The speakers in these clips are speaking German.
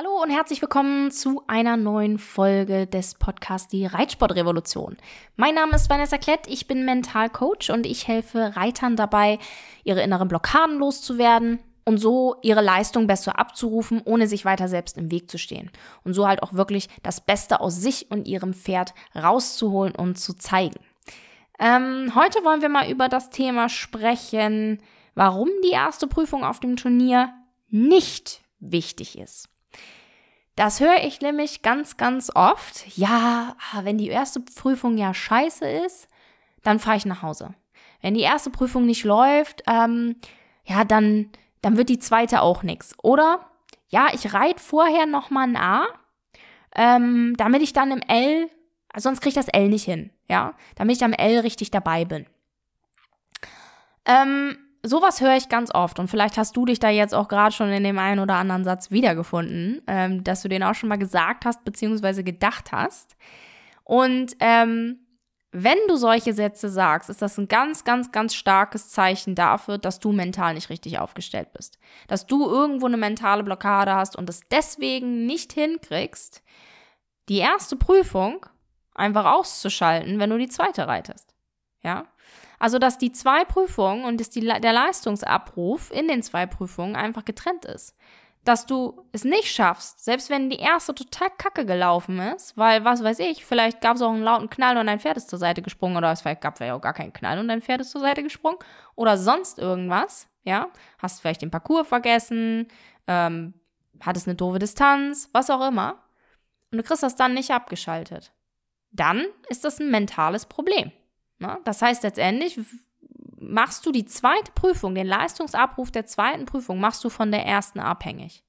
Hallo und herzlich willkommen zu einer neuen Folge des Podcasts Die Reitsportrevolution. Mein Name ist Vanessa Klett, ich bin Mentalcoach und ich helfe Reitern dabei, ihre inneren Blockaden loszuwerden und so ihre Leistung besser abzurufen, ohne sich weiter selbst im Weg zu stehen. Und so halt auch wirklich das Beste aus sich und ihrem Pferd rauszuholen und zu zeigen. Ähm, heute wollen wir mal über das Thema sprechen, warum die erste Prüfung auf dem Turnier nicht wichtig ist. Das höre ich nämlich ganz, ganz oft. Ja, wenn die erste Prüfung ja scheiße ist, dann fahre ich nach Hause. Wenn die erste Prüfung nicht läuft, ähm, ja, dann, dann wird die zweite auch nichts. Oder, ja, ich reite vorher nochmal ein A, ähm, damit ich dann im L, sonst kriege ich das L nicht hin, ja, damit ich am L richtig dabei bin. Ähm, sowas höre ich ganz oft und vielleicht hast du dich da jetzt auch gerade schon in dem einen oder anderen Satz wiedergefunden, ähm, dass du den auch schon mal gesagt hast beziehungsweise gedacht hast. Und ähm, wenn du solche Sätze sagst, ist das ein ganz, ganz, ganz starkes Zeichen dafür, dass du mental nicht richtig aufgestellt bist. Dass du irgendwo eine mentale Blockade hast und es deswegen nicht hinkriegst, die erste Prüfung einfach auszuschalten, wenn du die zweite reitest. Ja? Also, dass die zwei Prüfungen und dass die, der Leistungsabruf in den zwei Prüfungen einfach getrennt ist. Dass du es nicht schaffst, selbst wenn die erste total kacke gelaufen ist, weil, was weiß ich, vielleicht gab es auch einen lauten Knall und dein Pferd ist zur Seite gesprungen oder es gab vielleicht auch gar keinen Knall und dein Pferd ist zur Seite gesprungen oder sonst irgendwas, ja, hast vielleicht den Parcours vergessen, ähm, hattest eine doofe Distanz, was auch immer, und du kriegst das dann nicht abgeschaltet. Dann ist das ein mentales Problem. Ne? Das heißt letztendlich machst du die zweite Prüfung, den Leistungsabruf der zweiten Prüfung, machst du von der ersten abhängig.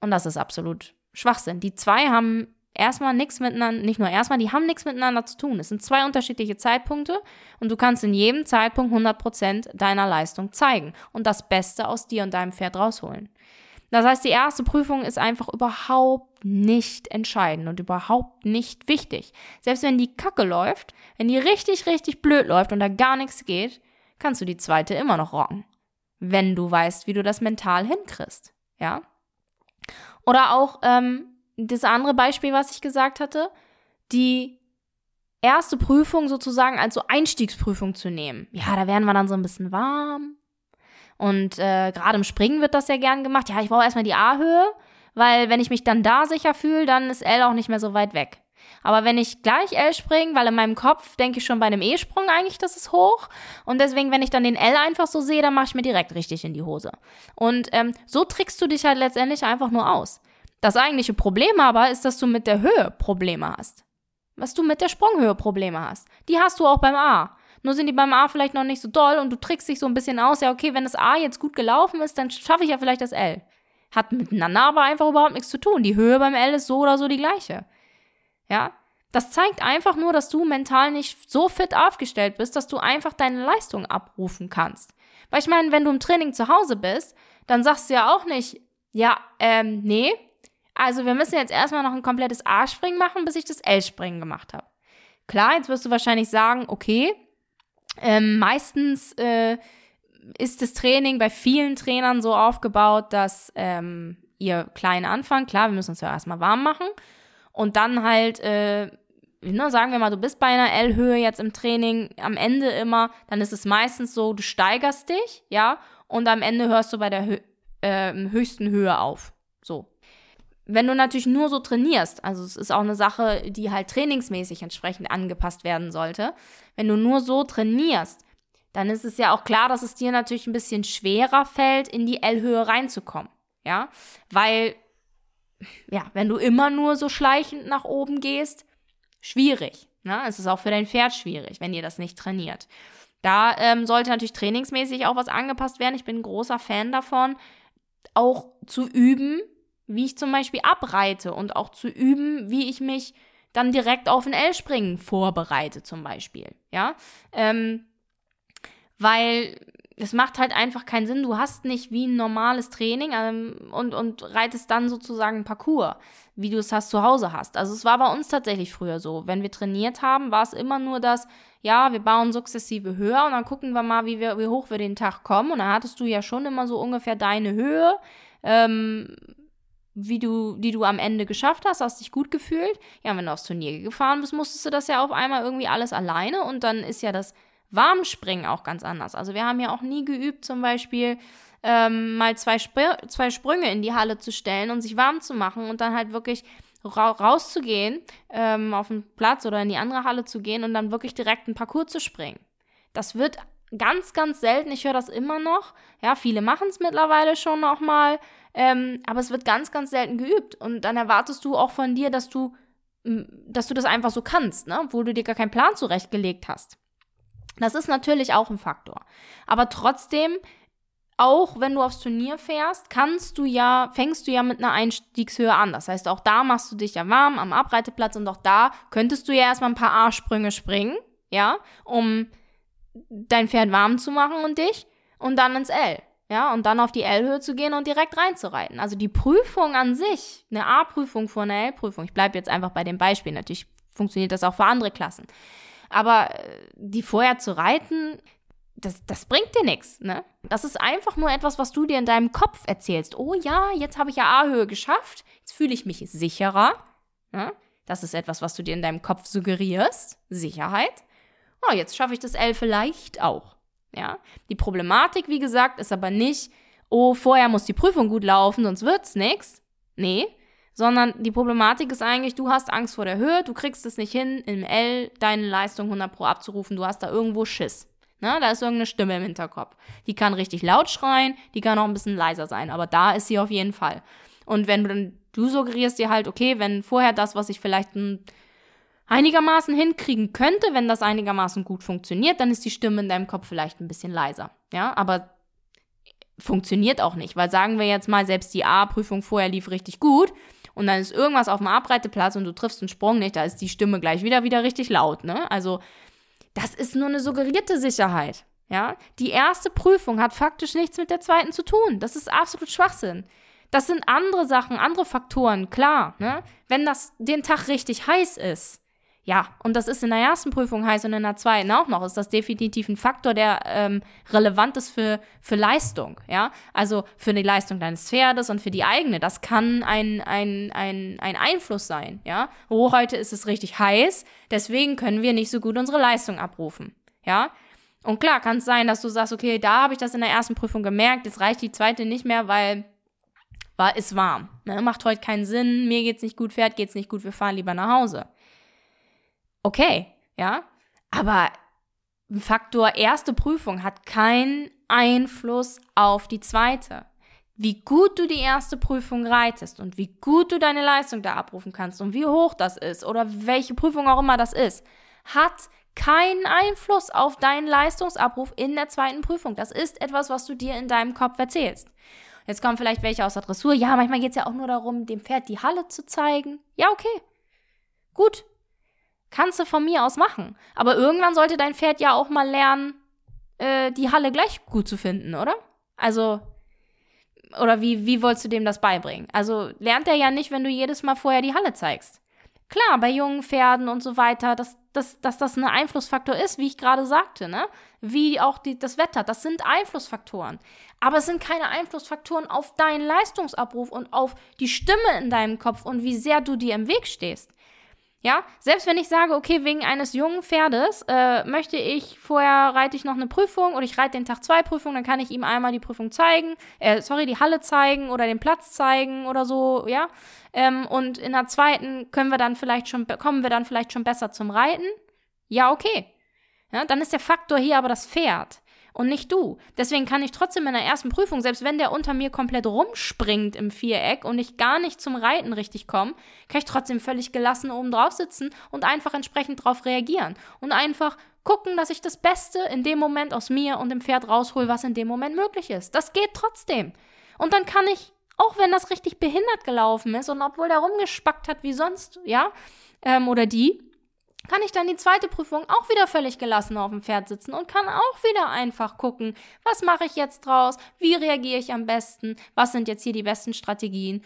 Und das ist absolut Schwachsinn. Die zwei haben erstmal nichts miteinander, nicht nur erstmal, die haben nichts miteinander zu tun. Es sind zwei unterschiedliche Zeitpunkte und du kannst in jedem Zeitpunkt 100% deiner Leistung zeigen und das Beste aus dir und deinem Pferd rausholen. Das heißt, die erste Prüfung ist einfach überhaupt nicht entscheidend und überhaupt nicht wichtig. Selbst wenn die Kacke läuft, wenn die richtig, richtig blöd läuft und da gar nichts geht, kannst du die zweite immer noch rocken. Wenn du weißt, wie du das mental hinkriegst. Ja? Oder auch ähm, das andere Beispiel, was ich gesagt hatte, die erste Prüfung sozusagen als so Einstiegsprüfung zu nehmen. Ja, da werden wir dann so ein bisschen warm, und äh, gerade im Springen wird das sehr gern gemacht. Ja, ich brauche erstmal die A-Höhe, weil wenn ich mich dann da sicher fühle, dann ist L auch nicht mehr so weit weg. Aber wenn ich gleich L springe, weil in meinem Kopf denke ich schon bei einem E-Sprung eigentlich, das ist hoch. Und deswegen, wenn ich dann den L einfach so sehe, dann mache ich mir direkt richtig in die Hose. Und ähm, so trickst du dich halt letztendlich einfach nur aus. Das eigentliche Problem aber ist, dass du mit der Höhe Probleme hast. Was du mit der Sprunghöhe Probleme hast. Die hast du auch beim A. Nur sind die beim A vielleicht noch nicht so doll und du trickst dich so ein bisschen aus. Ja, okay, wenn das A jetzt gut gelaufen ist, dann schaffe ich ja vielleicht das L. Hat miteinander aber einfach überhaupt nichts zu tun. Die Höhe beim L ist so oder so die gleiche. Ja? Das zeigt einfach nur, dass du mental nicht so fit aufgestellt bist, dass du einfach deine Leistung abrufen kannst. Weil ich meine, wenn du im Training zu Hause bist, dann sagst du ja auch nicht, ja, ähm, nee, also wir müssen jetzt erstmal noch ein komplettes A-Springen machen, bis ich das L-Springen gemacht habe. Klar, jetzt wirst du wahrscheinlich sagen, okay, ähm, meistens äh, ist das Training bei vielen Trainern so aufgebaut, dass ähm, ihr klein anfangt. Klar, wir müssen uns ja erstmal warm machen. Und dann halt, äh, ne, sagen wir mal, du bist bei einer L-Höhe jetzt im Training am Ende immer, dann ist es meistens so, du steigerst dich, ja, und am Ende hörst du bei der Hö äh, höchsten Höhe auf. So. Wenn du natürlich nur so trainierst, also es ist auch eine Sache, die halt trainingsmäßig entsprechend angepasst werden sollte, wenn du nur so trainierst, dann ist es ja auch klar, dass es dir natürlich ein bisschen schwerer fällt, in die L-Höhe reinzukommen. Ja, weil, ja, wenn du immer nur so schleichend nach oben gehst, schwierig. Ne? Es ist auch für dein Pferd schwierig, wenn ihr das nicht trainiert. Da ähm, sollte natürlich trainingsmäßig auch was angepasst werden. Ich bin ein großer Fan davon, auch zu üben, wie ich zum Beispiel abreite und auch zu üben, wie ich mich dann direkt auf ein L-Springen vorbereite zum Beispiel, ja, ähm, weil es macht halt einfach keinen Sinn. Du hast nicht wie ein normales Training ähm, und, und reitest dann sozusagen Parcours, wie du es hast zu Hause hast. Also es war bei uns tatsächlich früher so. Wenn wir trainiert haben, war es immer nur das, ja, wir bauen sukzessive höher und dann gucken wir mal, wie, wir, wie hoch wir den Tag kommen. Und dann hattest du ja schon immer so ungefähr deine Höhe. Ähm, wie du, die du am Ende geschafft hast, hast dich gut gefühlt. Ja, wenn du aufs Turnier gefahren bist, musstest du das ja auf einmal irgendwie alles alleine und dann ist ja das Warmspringen auch ganz anders. Also wir haben ja auch nie geübt, zum Beispiel ähm, mal zwei, Spr zwei Sprünge in die Halle zu stellen und sich warm zu machen und dann halt wirklich ra rauszugehen ähm, auf den Platz oder in die andere Halle zu gehen und dann wirklich direkt ein Parcours zu springen. Das wird ganz, ganz selten. Ich höre das immer noch. Ja, viele machen es mittlerweile schon noch mal. Ähm, aber es wird ganz, ganz selten geübt. Und dann erwartest du auch von dir, dass du, dass du das einfach so kannst, ne? obwohl du dir gar keinen Plan zurechtgelegt hast. Das ist natürlich auch ein Faktor. Aber trotzdem, auch wenn du aufs Turnier fährst, kannst du ja, fängst du ja mit einer Einstiegshöhe an. Das heißt, auch da machst du dich ja warm am Abreiteplatz und auch da könntest du ja erstmal ein paar A-Sprünge springen, ja, um dein Pferd warm zu machen und dich und dann ins L. Ja, und dann auf die L-Höhe zu gehen und direkt reinzureiten. Also die Prüfung an sich, eine A-Prüfung vor einer L-Prüfung, ich bleibe jetzt einfach bei dem Beispiel, natürlich funktioniert das auch für andere Klassen. Aber äh, die vorher zu reiten, das, das bringt dir nichts. Ne? Das ist einfach nur etwas, was du dir in deinem Kopf erzählst. Oh ja, jetzt habe ich ja A-Höhe geschafft, jetzt fühle ich mich sicherer. Ne? Das ist etwas, was du dir in deinem Kopf suggerierst. Sicherheit. Oh, jetzt schaffe ich das L vielleicht auch. Ja, die Problematik, wie gesagt, ist aber nicht, oh, vorher muss die Prüfung gut laufen, sonst wird's nichts. Nee, sondern die Problematik ist eigentlich, du hast Angst vor der Höhe, du kriegst es nicht hin, im L deine Leistung 100 pro abzurufen, du hast da irgendwo Schiss. Ne? Da ist irgendeine Stimme im Hinterkopf. Die kann richtig laut schreien, die kann auch ein bisschen leiser sein, aber da ist sie auf jeden Fall. Und wenn du dann, du suggerierst dir halt, okay, wenn vorher das, was ich vielleicht ein einigermaßen hinkriegen könnte, wenn das einigermaßen gut funktioniert, dann ist die Stimme in deinem Kopf vielleicht ein bisschen leiser. Ja, aber funktioniert auch nicht, weil sagen wir jetzt mal, selbst die A-Prüfung vorher lief richtig gut und dann ist irgendwas auf dem Abreiteplatz und du triffst einen Sprung nicht, da ist die Stimme gleich wieder wieder richtig laut, ne? Also das ist nur eine suggerierte Sicherheit. Ja, die erste Prüfung hat faktisch nichts mit der zweiten zu tun. Das ist absolut Schwachsinn. Das sind andere Sachen, andere Faktoren, klar. Ne? Wenn das den Tag richtig heiß ist, ja, und das ist in der ersten Prüfung heiß und in der zweiten auch noch, ist das definitiv ein Faktor, der ähm, relevant ist für, für Leistung, ja. Also für die Leistung deines Pferdes und für die eigene. Das kann ein, ein, ein, ein Einfluss sein, ja. Oh, heute ist es richtig heiß, deswegen können wir nicht so gut unsere Leistung abrufen, ja. Und klar, kann es sein, dass du sagst, okay, da habe ich das in der ersten Prüfung gemerkt, jetzt reicht die zweite nicht mehr, weil war, ist warm. Ne? Macht heute keinen Sinn, mir geht's nicht gut, Pferd geht's nicht gut, wir fahren lieber nach Hause okay, ja. Aber Faktor erste Prüfung hat keinen Einfluss auf die zweite. Wie gut du die erste Prüfung reitest und wie gut du deine Leistung da abrufen kannst und wie hoch das ist oder welche Prüfung auch immer das ist, hat keinen Einfluss auf deinen Leistungsabruf in der zweiten Prüfung. Das ist etwas, was du dir in deinem Kopf erzählst. Jetzt kommen vielleicht welche aus der Dressur. Ja, manchmal geht es ja auch nur darum, dem Pferd die Halle zu zeigen. Ja, okay. Gut, Kannst du von mir aus machen. Aber irgendwann sollte dein Pferd ja auch mal lernen, äh, die Halle gleich gut zu finden, oder? Also, oder wie, wie wolltest du dem das beibringen? Also lernt er ja nicht, wenn du jedes Mal vorher die Halle zeigst. Klar, bei jungen Pferden und so weiter, dass, dass, dass das ein Einflussfaktor ist, wie ich gerade sagte, ne? Wie auch die, das Wetter, das sind Einflussfaktoren. Aber es sind keine Einflussfaktoren auf deinen Leistungsabruf und auf die Stimme in deinem Kopf und wie sehr du dir im Weg stehst. Ja, selbst wenn ich sage, okay, wegen eines jungen Pferdes äh, möchte ich vorher reite ich noch eine Prüfung oder ich reite den Tag zwei Prüfungen, dann kann ich ihm einmal die Prüfung zeigen, äh, sorry, die Halle zeigen oder den Platz zeigen oder so, ja. Ähm, und in der zweiten können wir dann vielleicht schon, kommen wir dann vielleicht schon besser zum Reiten. Ja, okay. Ja, dann ist der Faktor hier aber das Pferd und nicht du. Deswegen kann ich trotzdem in der ersten Prüfung, selbst wenn der unter mir komplett rumspringt im Viereck und ich gar nicht zum Reiten richtig komme, kann ich trotzdem völlig gelassen oben drauf sitzen und einfach entsprechend darauf reagieren und einfach gucken, dass ich das Beste in dem Moment aus mir und dem Pferd raushol, was in dem Moment möglich ist. Das geht trotzdem. Und dann kann ich, auch wenn das richtig behindert gelaufen ist und obwohl der rumgespackt hat wie sonst, ja, ähm, oder die, kann ich dann die zweite Prüfung auch wieder völlig gelassen auf dem Pferd sitzen und kann auch wieder einfach gucken, was mache ich jetzt draus, wie reagiere ich am besten, was sind jetzt hier die besten Strategien,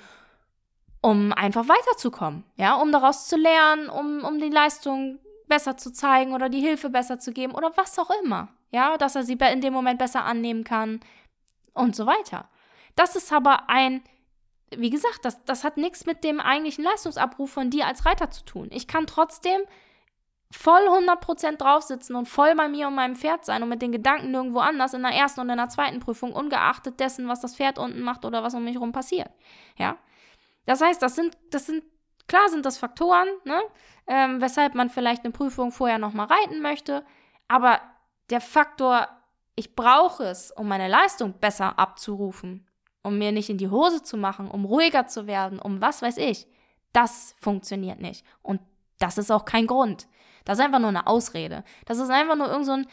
um einfach weiterzukommen, ja, um daraus zu lernen, um, um die Leistung besser zu zeigen oder die Hilfe besser zu geben oder was auch immer, ja, dass er sie in dem Moment besser annehmen kann und so weiter. Das ist aber ein wie gesagt, das, das hat nichts mit dem eigentlichen Leistungsabruf von dir als Reiter zu tun. Ich kann trotzdem voll 100% drauf sitzen und voll bei mir und meinem Pferd sein und mit den Gedanken nirgendwo anders in der ersten und in der zweiten Prüfung, ungeachtet dessen, was das Pferd unten macht oder was um mich herum passiert. Ja. Das heißt, das sind, das sind, klar sind das Faktoren, ne, ähm, weshalb man vielleicht eine Prüfung vorher nochmal reiten möchte, aber der Faktor, ich brauche es, um meine Leistung besser abzurufen, um mir nicht in die Hose zu machen, um ruhiger zu werden, um was weiß ich, das funktioniert nicht. Und das ist auch kein Grund. Das ist einfach nur eine Ausrede. Das ist einfach nur irgendein so ein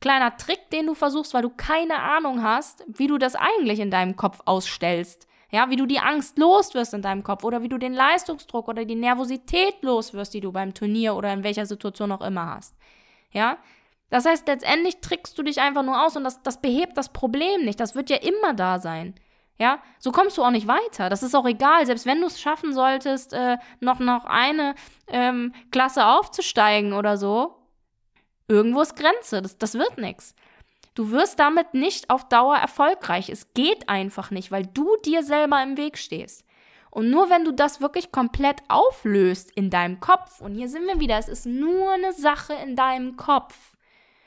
kleiner Trick, den du versuchst, weil du keine Ahnung hast, wie du das eigentlich in deinem Kopf ausstellst. Ja, wie du die Angst los wirst in deinem Kopf oder wie du den Leistungsdruck oder die Nervosität los wirst, die du beim Turnier oder in welcher Situation auch immer hast. Ja, das heißt, letztendlich trickst du dich einfach nur aus und das, das behebt das Problem nicht. Das wird ja immer da sein. Ja, so kommst du auch nicht weiter. Das ist auch egal, selbst wenn du es schaffen solltest, äh, noch, noch eine ähm, Klasse aufzusteigen oder so. Irgendwo ist Grenze. Das, das wird nichts. Du wirst damit nicht auf Dauer erfolgreich. Es geht einfach nicht, weil du dir selber im Weg stehst. Und nur wenn du das wirklich komplett auflöst in deinem Kopf, und hier sind wir wieder, es ist nur eine Sache in deinem Kopf,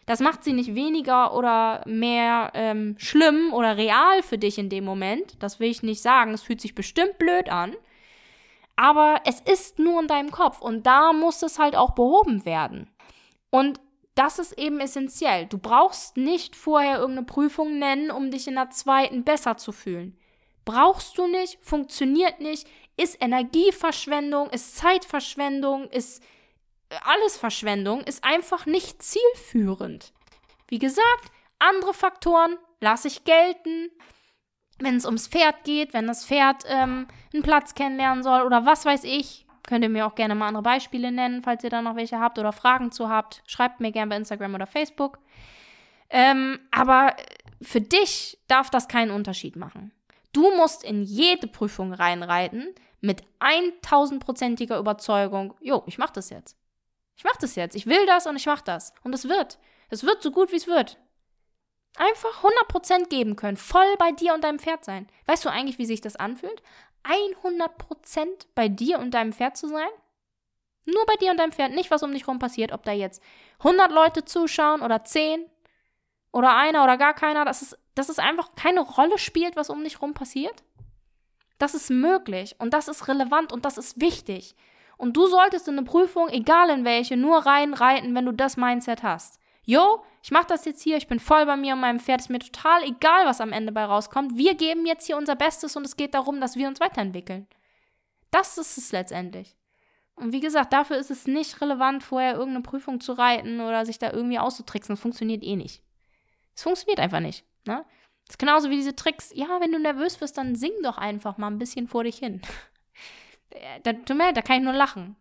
das macht sie nicht weniger oder mehr ähm, schlimm oder real für dich in dem Moment. Das will ich nicht sagen. Es fühlt sich bestimmt blöd an. Aber es ist nur in deinem Kopf und da muss es halt auch behoben werden. Und das ist eben essentiell. Du brauchst nicht vorher irgendeine Prüfung nennen, um dich in der zweiten besser zu fühlen. Brauchst du nicht, funktioniert nicht, ist Energieverschwendung, ist Zeitverschwendung, ist alles Verschwendung ist einfach nicht zielführend. Wie gesagt, andere Faktoren lasse ich gelten. Wenn es ums Pferd geht, wenn das Pferd ähm, einen Platz kennenlernen soll oder was weiß ich, könnt ihr mir auch gerne mal andere Beispiele nennen, falls ihr da noch welche habt oder Fragen zu habt. Schreibt mir gerne bei Instagram oder Facebook. Ähm, aber für dich darf das keinen Unterschied machen. Du musst in jede Prüfung reinreiten mit 1000%iger Überzeugung, jo, ich mach das jetzt. Ich mach das jetzt. Ich will das und ich mach das. Und es wird. Es wird so gut, wie es wird. Einfach 100% geben können. Voll bei dir und deinem Pferd sein. Weißt du eigentlich, wie sich das anfühlt? 100% bei dir und deinem Pferd zu sein? Nur bei dir und deinem Pferd. Nicht, was um dich rum passiert. Ob da jetzt 100 Leute zuschauen oder 10 oder einer oder gar keiner. Das ist, dass es einfach keine Rolle spielt, was um dich rum passiert. Das ist möglich und das ist relevant und das ist wichtig. Und du solltest in eine Prüfung, egal in welche, nur reinreiten, wenn du das Mindset hast. Jo, ich mach das jetzt hier, ich bin voll bei mir und meinem Pferd, ist mir total egal, was am Ende bei rauskommt. Wir geben jetzt hier unser Bestes und es geht darum, dass wir uns weiterentwickeln. Das ist es letztendlich. Und wie gesagt, dafür ist es nicht relevant, vorher irgendeine Prüfung zu reiten oder sich da irgendwie auszutricksen. Das funktioniert eh nicht. Es funktioniert einfach nicht. Ne? Das ist genauso wie diese Tricks. Ja, wenn du nervös wirst, dann sing doch einfach mal ein bisschen vor dich hin. da, tut mir da kann ich nur lachen.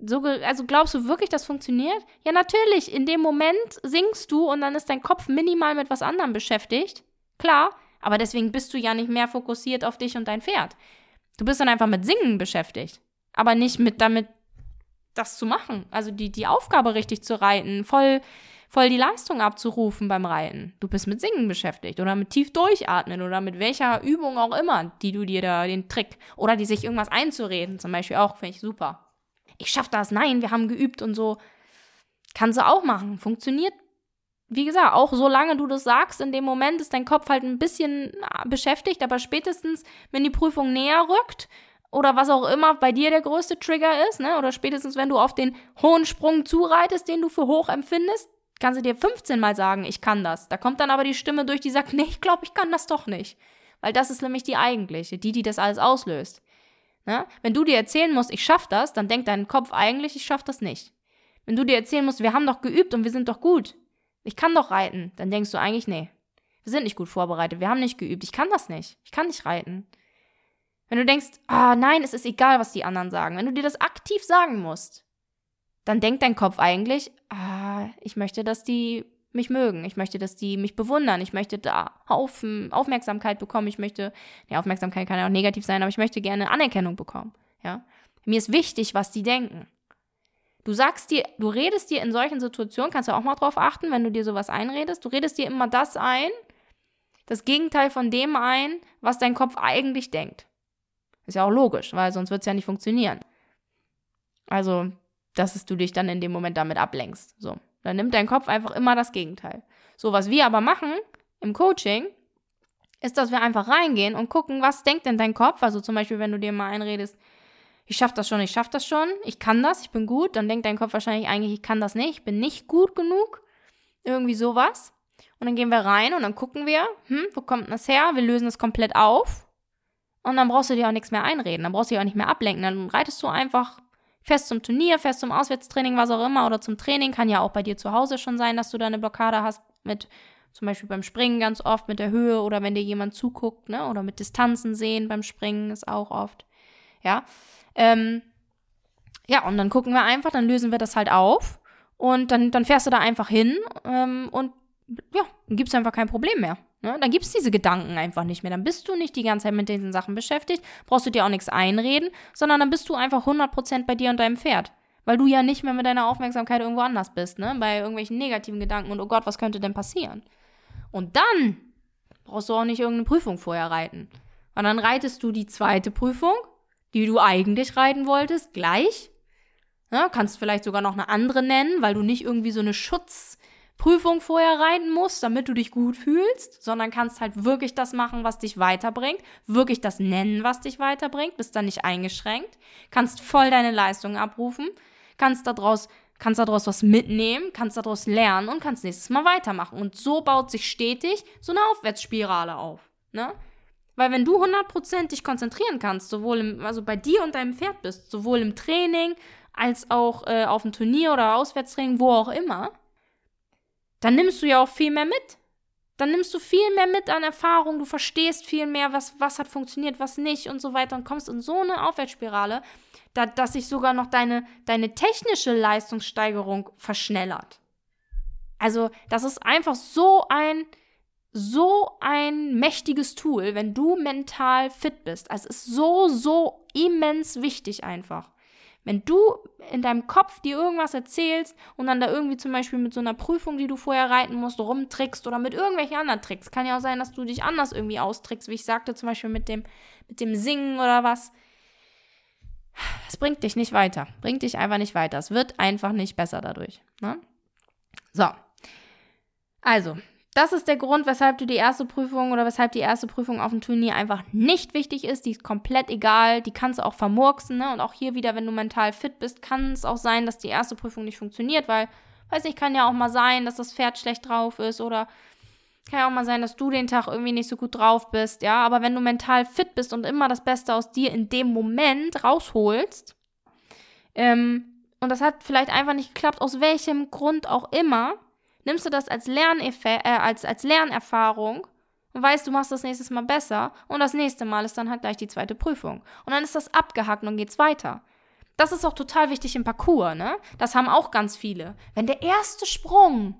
So, also glaubst du wirklich, das funktioniert? Ja, natürlich. In dem Moment singst du und dann ist dein Kopf minimal mit was anderem beschäftigt. Klar, aber deswegen bist du ja nicht mehr fokussiert auf dich und dein Pferd. Du bist dann einfach mit Singen beschäftigt. Aber nicht mit damit, das zu machen. Also die, die Aufgabe richtig zu reiten, voll voll die Leistung abzurufen beim Reiten. Du bist mit Singen beschäftigt oder mit tief durchatmen oder mit welcher Übung auch immer, die du dir da den Trick oder die sich irgendwas einzureden, zum Beispiel auch, finde ich super. Ich schaff das, nein, wir haben geübt und so. Kannst du auch machen. Funktioniert, wie gesagt, auch solange du das sagst, in dem Moment ist dein Kopf halt ein bisschen beschäftigt, aber spätestens, wenn die Prüfung näher rückt, oder was auch immer bei dir der größte Trigger ist, ne? Oder spätestens, wenn du auf den hohen Sprung zureitest, den du für hoch empfindest, kannst du dir 15 Mal sagen, ich kann das. Da kommt dann aber die Stimme durch, die sagt, nee, ich glaube, ich kann das doch nicht. Weil das ist nämlich die eigentliche, die, die das alles auslöst. Ne? Wenn du dir erzählen musst, ich schaff das, dann denkt dein Kopf eigentlich, ich schaff das nicht. Wenn du dir erzählen musst, wir haben doch geübt und wir sind doch gut. Ich kann doch reiten, dann denkst du eigentlich, nee. Wir sind nicht gut vorbereitet, wir haben nicht geübt, ich kann das nicht. Ich kann nicht reiten. Wenn du denkst, ah, nein, es ist egal, was die anderen sagen. Wenn du dir das aktiv sagen musst, dann denkt dein Kopf eigentlich, ah, ich möchte, dass die mich mögen, ich möchte, dass die mich bewundern, ich möchte da auf, Aufmerksamkeit bekommen, ich möchte, ja, Aufmerksamkeit kann ja auch negativ sein, aber ich möchte gerne Anerkennung bekommen, ja. Mir ist wichtig, was die denken. Du sagst dir, du redest dir in solchen Situationen, kannst du auch mal drauf achten, wenn du dir sowas einredest, du redest dir immer das ein, das Gegenteil von dem ein, was dein Kopf eigentlich denkt. Ist ja auch logisch, weil sonst wird es ja nicht funktionieren. Also, dass du dich dann in dem Moment damit ablenkst. So. Dann nimmt dein Kopf einfach immer das Gegenteil. So, was wir aber machen im Coaching, ist, dass wir einfach reingehen und gucken, was denkt denn dein Kopf? Also zum Beispiel, wenn du dir mal einredest, ich schaff das schon, ich schaff das schon, ich kann das, ich bin gut, dann denkt dein Kopf wahrscheinlich eigentlich, ich kann das nicht, ich bin nicht gut genug. Irgendwie sowas. Und dann gehen wir rein und dann gucken wir, hm, wo kommt das her? Wir lösen es komplett auf. Und dann brauchst du dir auch nichts mehr einreden, dann brauchst du dich auch nicht mehr ablenken. Dann reitest du einfach fest zum Turnier, fest zum Auswärtstraining, was auch immer, oder zum Training. Kann ja auch bei dir zu Hause schon sein, dass du da eine Blockade hast mit zum Beispiel beim Springen ganz oft mit der Höhe oder wenn dir jemand zuguckt, ne? Oder mit Distanzen sehen beim Springen ist auch oft. Ja. Ähm, ja, und dann gucken wir einfach, dann lösen wir das halt auf und dann, dann fährst du da einfach hin ähm, und ja, dann gibt es einfach kein Problem mehr. Ne? Dann gibt es diese Gedanken einfach nicht mehr. Dann bist du nicht die ganze Zeit mit diesen Sachen beschäftigt, brauchst du dir auch nichts einreden, sondern dann bist du einfach 100% bei dir und deinem Pferd. Weil du ja nicht mehr mit deiner Aufmerksamkeit irgendwo anders bist, ne? Bei irgendwelchen negativen Gedanken und oh Gott, was könnte denn passieren? Und dann brauchst du auch nicht irgendeine Prüfung vorher reiten. Und dann reitest du die zweite Prüfung, die du eigentlich reiten wolltest, gleich. Ja, kannst vielleicht sogar noch eine andere nennen, weil du nicht irgendwie so eine Schutzprüfung vorher reiten musst, damit du dich gut fühlst, sondern kannst halt wirklich das machen, was dich weiterbringt, wirklich das nennen, was dich weiterbringt, bist dann nicht eingeschränkt, kannst voll deine Leistung abrufen, kannst daraus kannst daraus was mitnehmen, kannst daraus lernen und kannst nächstes Mal weitermachen. Und so baut sich stetig so eine Aufwärtsspirale auf. Ne? Weil wenn du 100% dich konzentrieren kannst, sowohl im, also bei dir und deinem Pferd bist, sowohl im Training als auch äh, auf dem Turnier oder Auswärtstraining, wo auch immer, dann nimmst du ja auch viel mehr mit. Dann nimmst du viel mehr mit an Erfahrung, du verstehst viel mehr, was, was hat funktioniert, was nicht und so weiter und kommst in so eine Aufwärtsspirale, da, dass sich sogar noch deine, deine technische Leistungssteigerung verschnellert. Also, das ist einfach so ein, so ein mächtiges Tool, wenn du mental fit bist. Es ist so, so immens wichtig einfach. Wenn du in deinem Kopf dir irgendwas erzählst und dann da irgendwie zum Beispiel mit so einer Prüfung, die du vorher reiten musst, rumtrickst oder mit irgendwelchen anderen Tricks, kann ja auch sein, dass du dich anders irgendwie austrickst, wie ich sagte, zum Beispiel mit dem, mit dem Singen oder was es bringt dich nicht weiter. Bringt dich einfach nicht weiter. Es wird einfach nicht besser dadurch. Ne? So. Also, das ist der Grund, weshalb du die erste Prüfung oder weshalb die erste Prüfung auf dem Turnier einfach nicht wichtig ist. Die ist komplett egal. Die kannst du auch vermurksen. Ne? Und auch hier wieder, wenn du mental fit bist, kann es auch sein, dass die erste Prüfung nicht funktioniert, weil, weiß nicht, kann ja auch mal sein, dass das Pferd schlecht drauf ist oder kann ja auch mal sein, dass du den Tag irgendwie nicht so gut drauf bist, ja. Aber wenn du mental fit bist und immer das Beste aus dir in dem Moment rausholst, ähm, und das hat vielleicht einfach nicht geklappt, aus welchem Grund auch immer, nimmst du das als, äh, als, als Lernerfahrung und weißt, du machst das nächstes Mal besser und das nächste Mal ist dann halt gleich die zweite Prüfung. Und dann ist das abgehakt und geht's weiter. Das ist auch total wichtig im Parcours, ne? Das haben auch ganz viele. Wenn der erste Sprung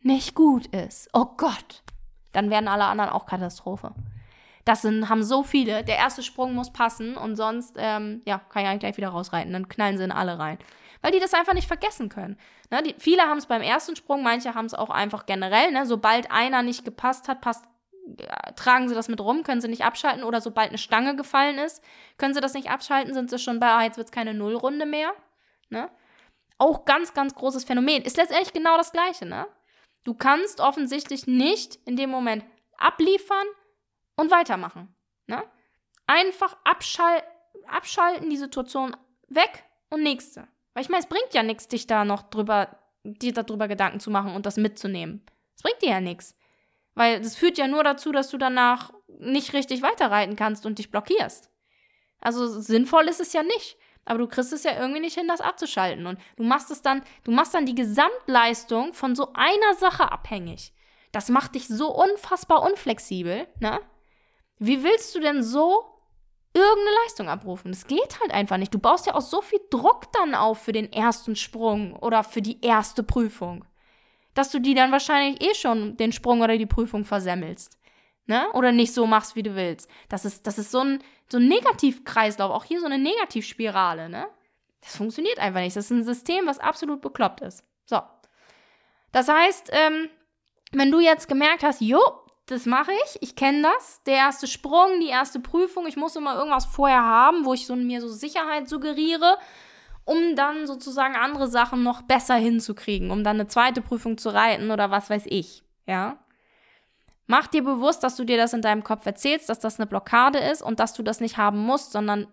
nicht gut ist, oh Gott, dann werden alle anderen auch Katastrophe. Das sind, haben so viele. Der erste Sprung muss passen und sonst, ähm, ja, kann ich eigentlich gleich wieder rausreiten. Dann knallen sie in alle rein. Weil die das einfach nicht vergessen können. Ne, die, viele haben es beim ersten Sprung, manche haben es auch einfach generell. Ne? Sobald einer nicht gepasst hat, passt, ja, tragen sie das mit rum, können sie nicht abschalten. Oder sobald eine Stange gefallen ist, können sie das nicht abschalten, sind sie schon bei, ah, jetzt wird es keine Nullrunde mehr. Ne? Auch ganz, ganz großes Phänomen. Ist letztendlich genau das Gleiche, ne? Du kannst offensichtlich nicht in dem Moment abliefern und weitermachen. Ne? Einfach abschal abschalten, die Situation weg und nächste. Weil ich meine, es bringt ja nichts, dich da noch drüber, dir darüber Gedanken zu machen und das mitzunehmen. Es bringt dir ja nichts. Weil das führt ja nur dazu, dass du danach nicht richtig weiterreiten kannst und dich blockierst. Also sinnvoll ist es ja nicht aber du kriegst es ja irgendwie nicht hin, das abzuschalten. Und du machst es dann, du machst dann die Gesamtleistung von so einer Sache abhängig. Das macht dich so unfassbar unflexibel, ne? Wie willst du denn so irgendeine Leistung abrufen? Das geht halt einfach nicht. Du baust ja auch so viel Druck dann auf für den ersten Sprung oder für die erste Prüfung, dass du die dann wahrscheinlich eh schon den Sprung oder die Prüfung versemmelst ne? Oder nicht so machst, wie du willst. Das ist, das ist so ein, so ein Negativkreislauf, auch hier so eine Negativspirale, ne? Das funktioniert einfach nicht. Das ist ein System, was absolut bekloppt ist. So. Das heißt, ähm, wenn du jetzt gemerkt hast, jo, das mache ich. Ich kenne das. Der erste Sprung, die erste Prüfung. Ich muss immer irgendwas vorher haben, wo ich so, mir so Sicherheit suggeriere, um dann sozusagen andere Sachen noch besser hinzukriegen, um dann eine zweite Prüfung zu reiten oder was weiß ich. Ja. Mach dir bewusst, dass du dir das in deinem Kopf erzählst, dass das eine Blockade ist und dass du das nicht haben musst, sondern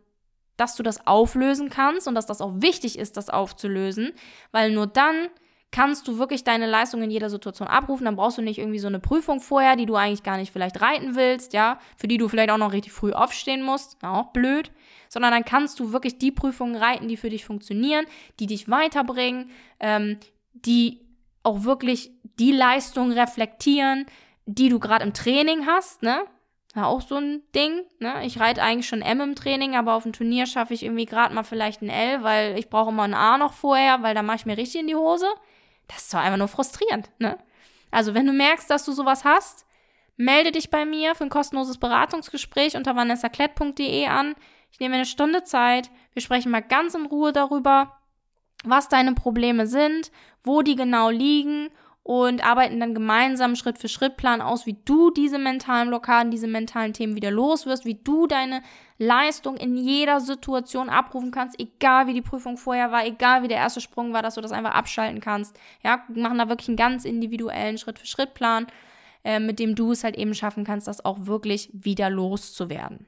dass du das auflösen kannst und dass das auch wichtig ist, das aufzulösen, weil nur dann kannst du wirklich deine Leistung in jeder Situation abrufen. Dann brauchst du nicht irgendwie so eine Prüfung vorher, die du eigentlich gar nicht vielleicht reiten willst, ja, für die du vielleicht auch noch richtig früh aufstehen musst. Ja, auch blöd. Sondern dann kannst du wirklich die Prüfungen reiten, die für dich funktionieren, die dich weiterbringen, ähm, die auch wirklich die Leistung reflektieren, die du gerade im Training hast, ne? Ja, auch so ein Ding, ne? Ich reite eigentlich schon M im Training, aber auf dem Turnier schaffe ich irgendwie gerade mal vielleicht ein L, weil ich brauche immer ein A noch vorher, weil da mache ich mir richtig in die Hose. Das ist doch einfach nur frustrierend, ne? Also, wenn du merkst, dass du sowas hast, melde dich bei mir für ein kostenloses Beratungsgespräch unter vanessaklett.de an. Ich nehme eine Stunde Zeit. Wir sprechen mal ganz in Ruhe darüber, was deine Probleme sind, wo die genau liegen und arbeiten dann gemeinsam Schritt für Schritt Plan aus, wie du diese mentalen Blockaden, diese mentalen Themen wieder los wirst, wie du deine Leistung in jeder Situation abrufen kannst, egal wie die Prüfung vorher war, egal wie der erste Sprung war, dass du das einfach abschalten kannst. Ja, machen da wirklich einen ganz individuellen Schritt für Schritt Plan, äh, mit dem du es halt eben schaffen kannst, das auch wirklich wieder loszuwerden.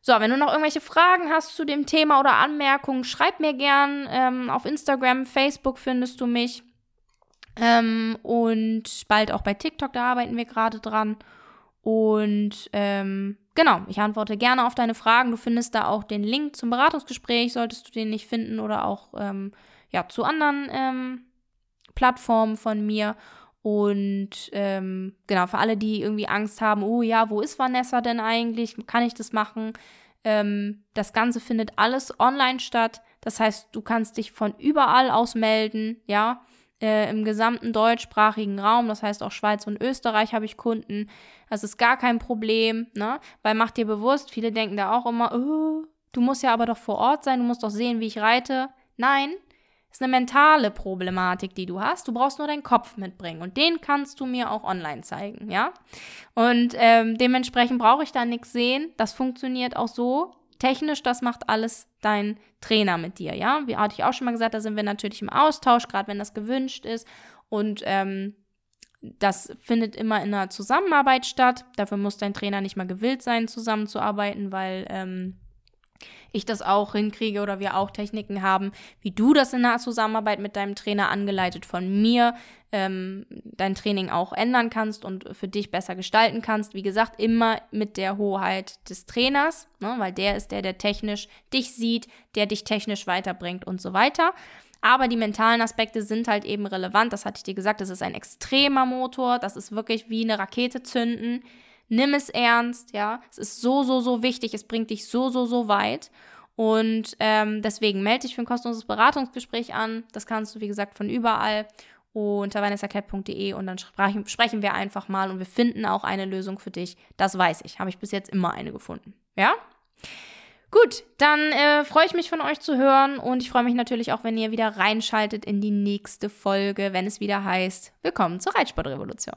So, wenn du noch irgendwelche Fragen hast zu dem Thema oder Anmerkungen, schreib mir gern. Ähm, auf Instagram, Facebook findest du mich. Ähm, und bald auch bei TikTok, da arbeiten wir gerade dran. Und ähm, genau, ich antworte gerne auf deine Fragen. Du findest da auch den Link zum Beratungsgespräch, solltest du den nicht finden, oder auch ähm, ja, zu anderen ähm, Plattformen von mir. Und ähm, genau, für alle, die irgendwie Angst haben, oh ja, wo ist Vanessa denn eigentlich? Kann ich das machen? Ähm, das Ganze findet alles online statt. Das heißt, du kannst dich von überall aus melden, ja äh, im gesamten deutschsprachigen Raum, das heißt auch Schweiz und Österreich habe ich Kunden. Das ist gar kein Problem, ne? Weil mach dir bewusst, viele denken da auch immer, oh, du musst ja aber doch vor Ort sein, du musst doch sehen, wie ich reite. Nein, ist eine mentale Problematik, die du hast. Du brauchst nur deinen Kopf mitbringen und den kannst du mir auch online zeigen, ja? Und ähm, dementsprechend brauche ich da nichts sehen. Das funktioniert auch so. Technisch, das macht alles dein Trainer mit dir, ja. Wie hatte ich auch schon mal gesagt, da sind wir natürlich im Austausch, gerade wenn das gewünscht ist. Und ähm, das findet immer in einer Zusammenarbeit statt. Dafür muss dein Trainer nicht mal gewillt sein, zusammenzuarbeiten, weil ähm, ich das auch hinkriege oder wir auch Techniken haben, wie du das in der Zusammenarbeit mit deinem Trainer angeleitet von mir ähm, dein Training auch ändern kannst und für dich besser gestalten kannst. Wie gesagt, immer mit der Hoheit des Trainers, ne, weil der ist der, der technisch dich sieht, der dich technisch weiterbringt und so weiter. Aber die mentalen Aspekte sind halt eben relevant. Das hatte ich dir gesagt. Das ist ein extremer Motor. Das ist wirklich wie eine Rakete zünden. Nimm es ernst, ja. Es ist so, so, so wichtig. Es bringt dich so, so, so weit. Und ähm, deswegen melde dich für ein kostenloses Beratungsgespräch an. Das kannst du, wie gesagt, von überall unter vanessaklett.de und dann sprechen, sprechen wir einfach mal und wir finden auch eine Lösung für dich. Das weiß ich. Habe ich bis jetzt immer eine gefunden. Ja? Gut, dann äh, freue ich mich von euch zu hören und ich freue mich natürlich auch, wenn ihr wieder reinschaltet in die nächste Folge, wenn es wieder heißt, willkommen zur Reitsportrevolution.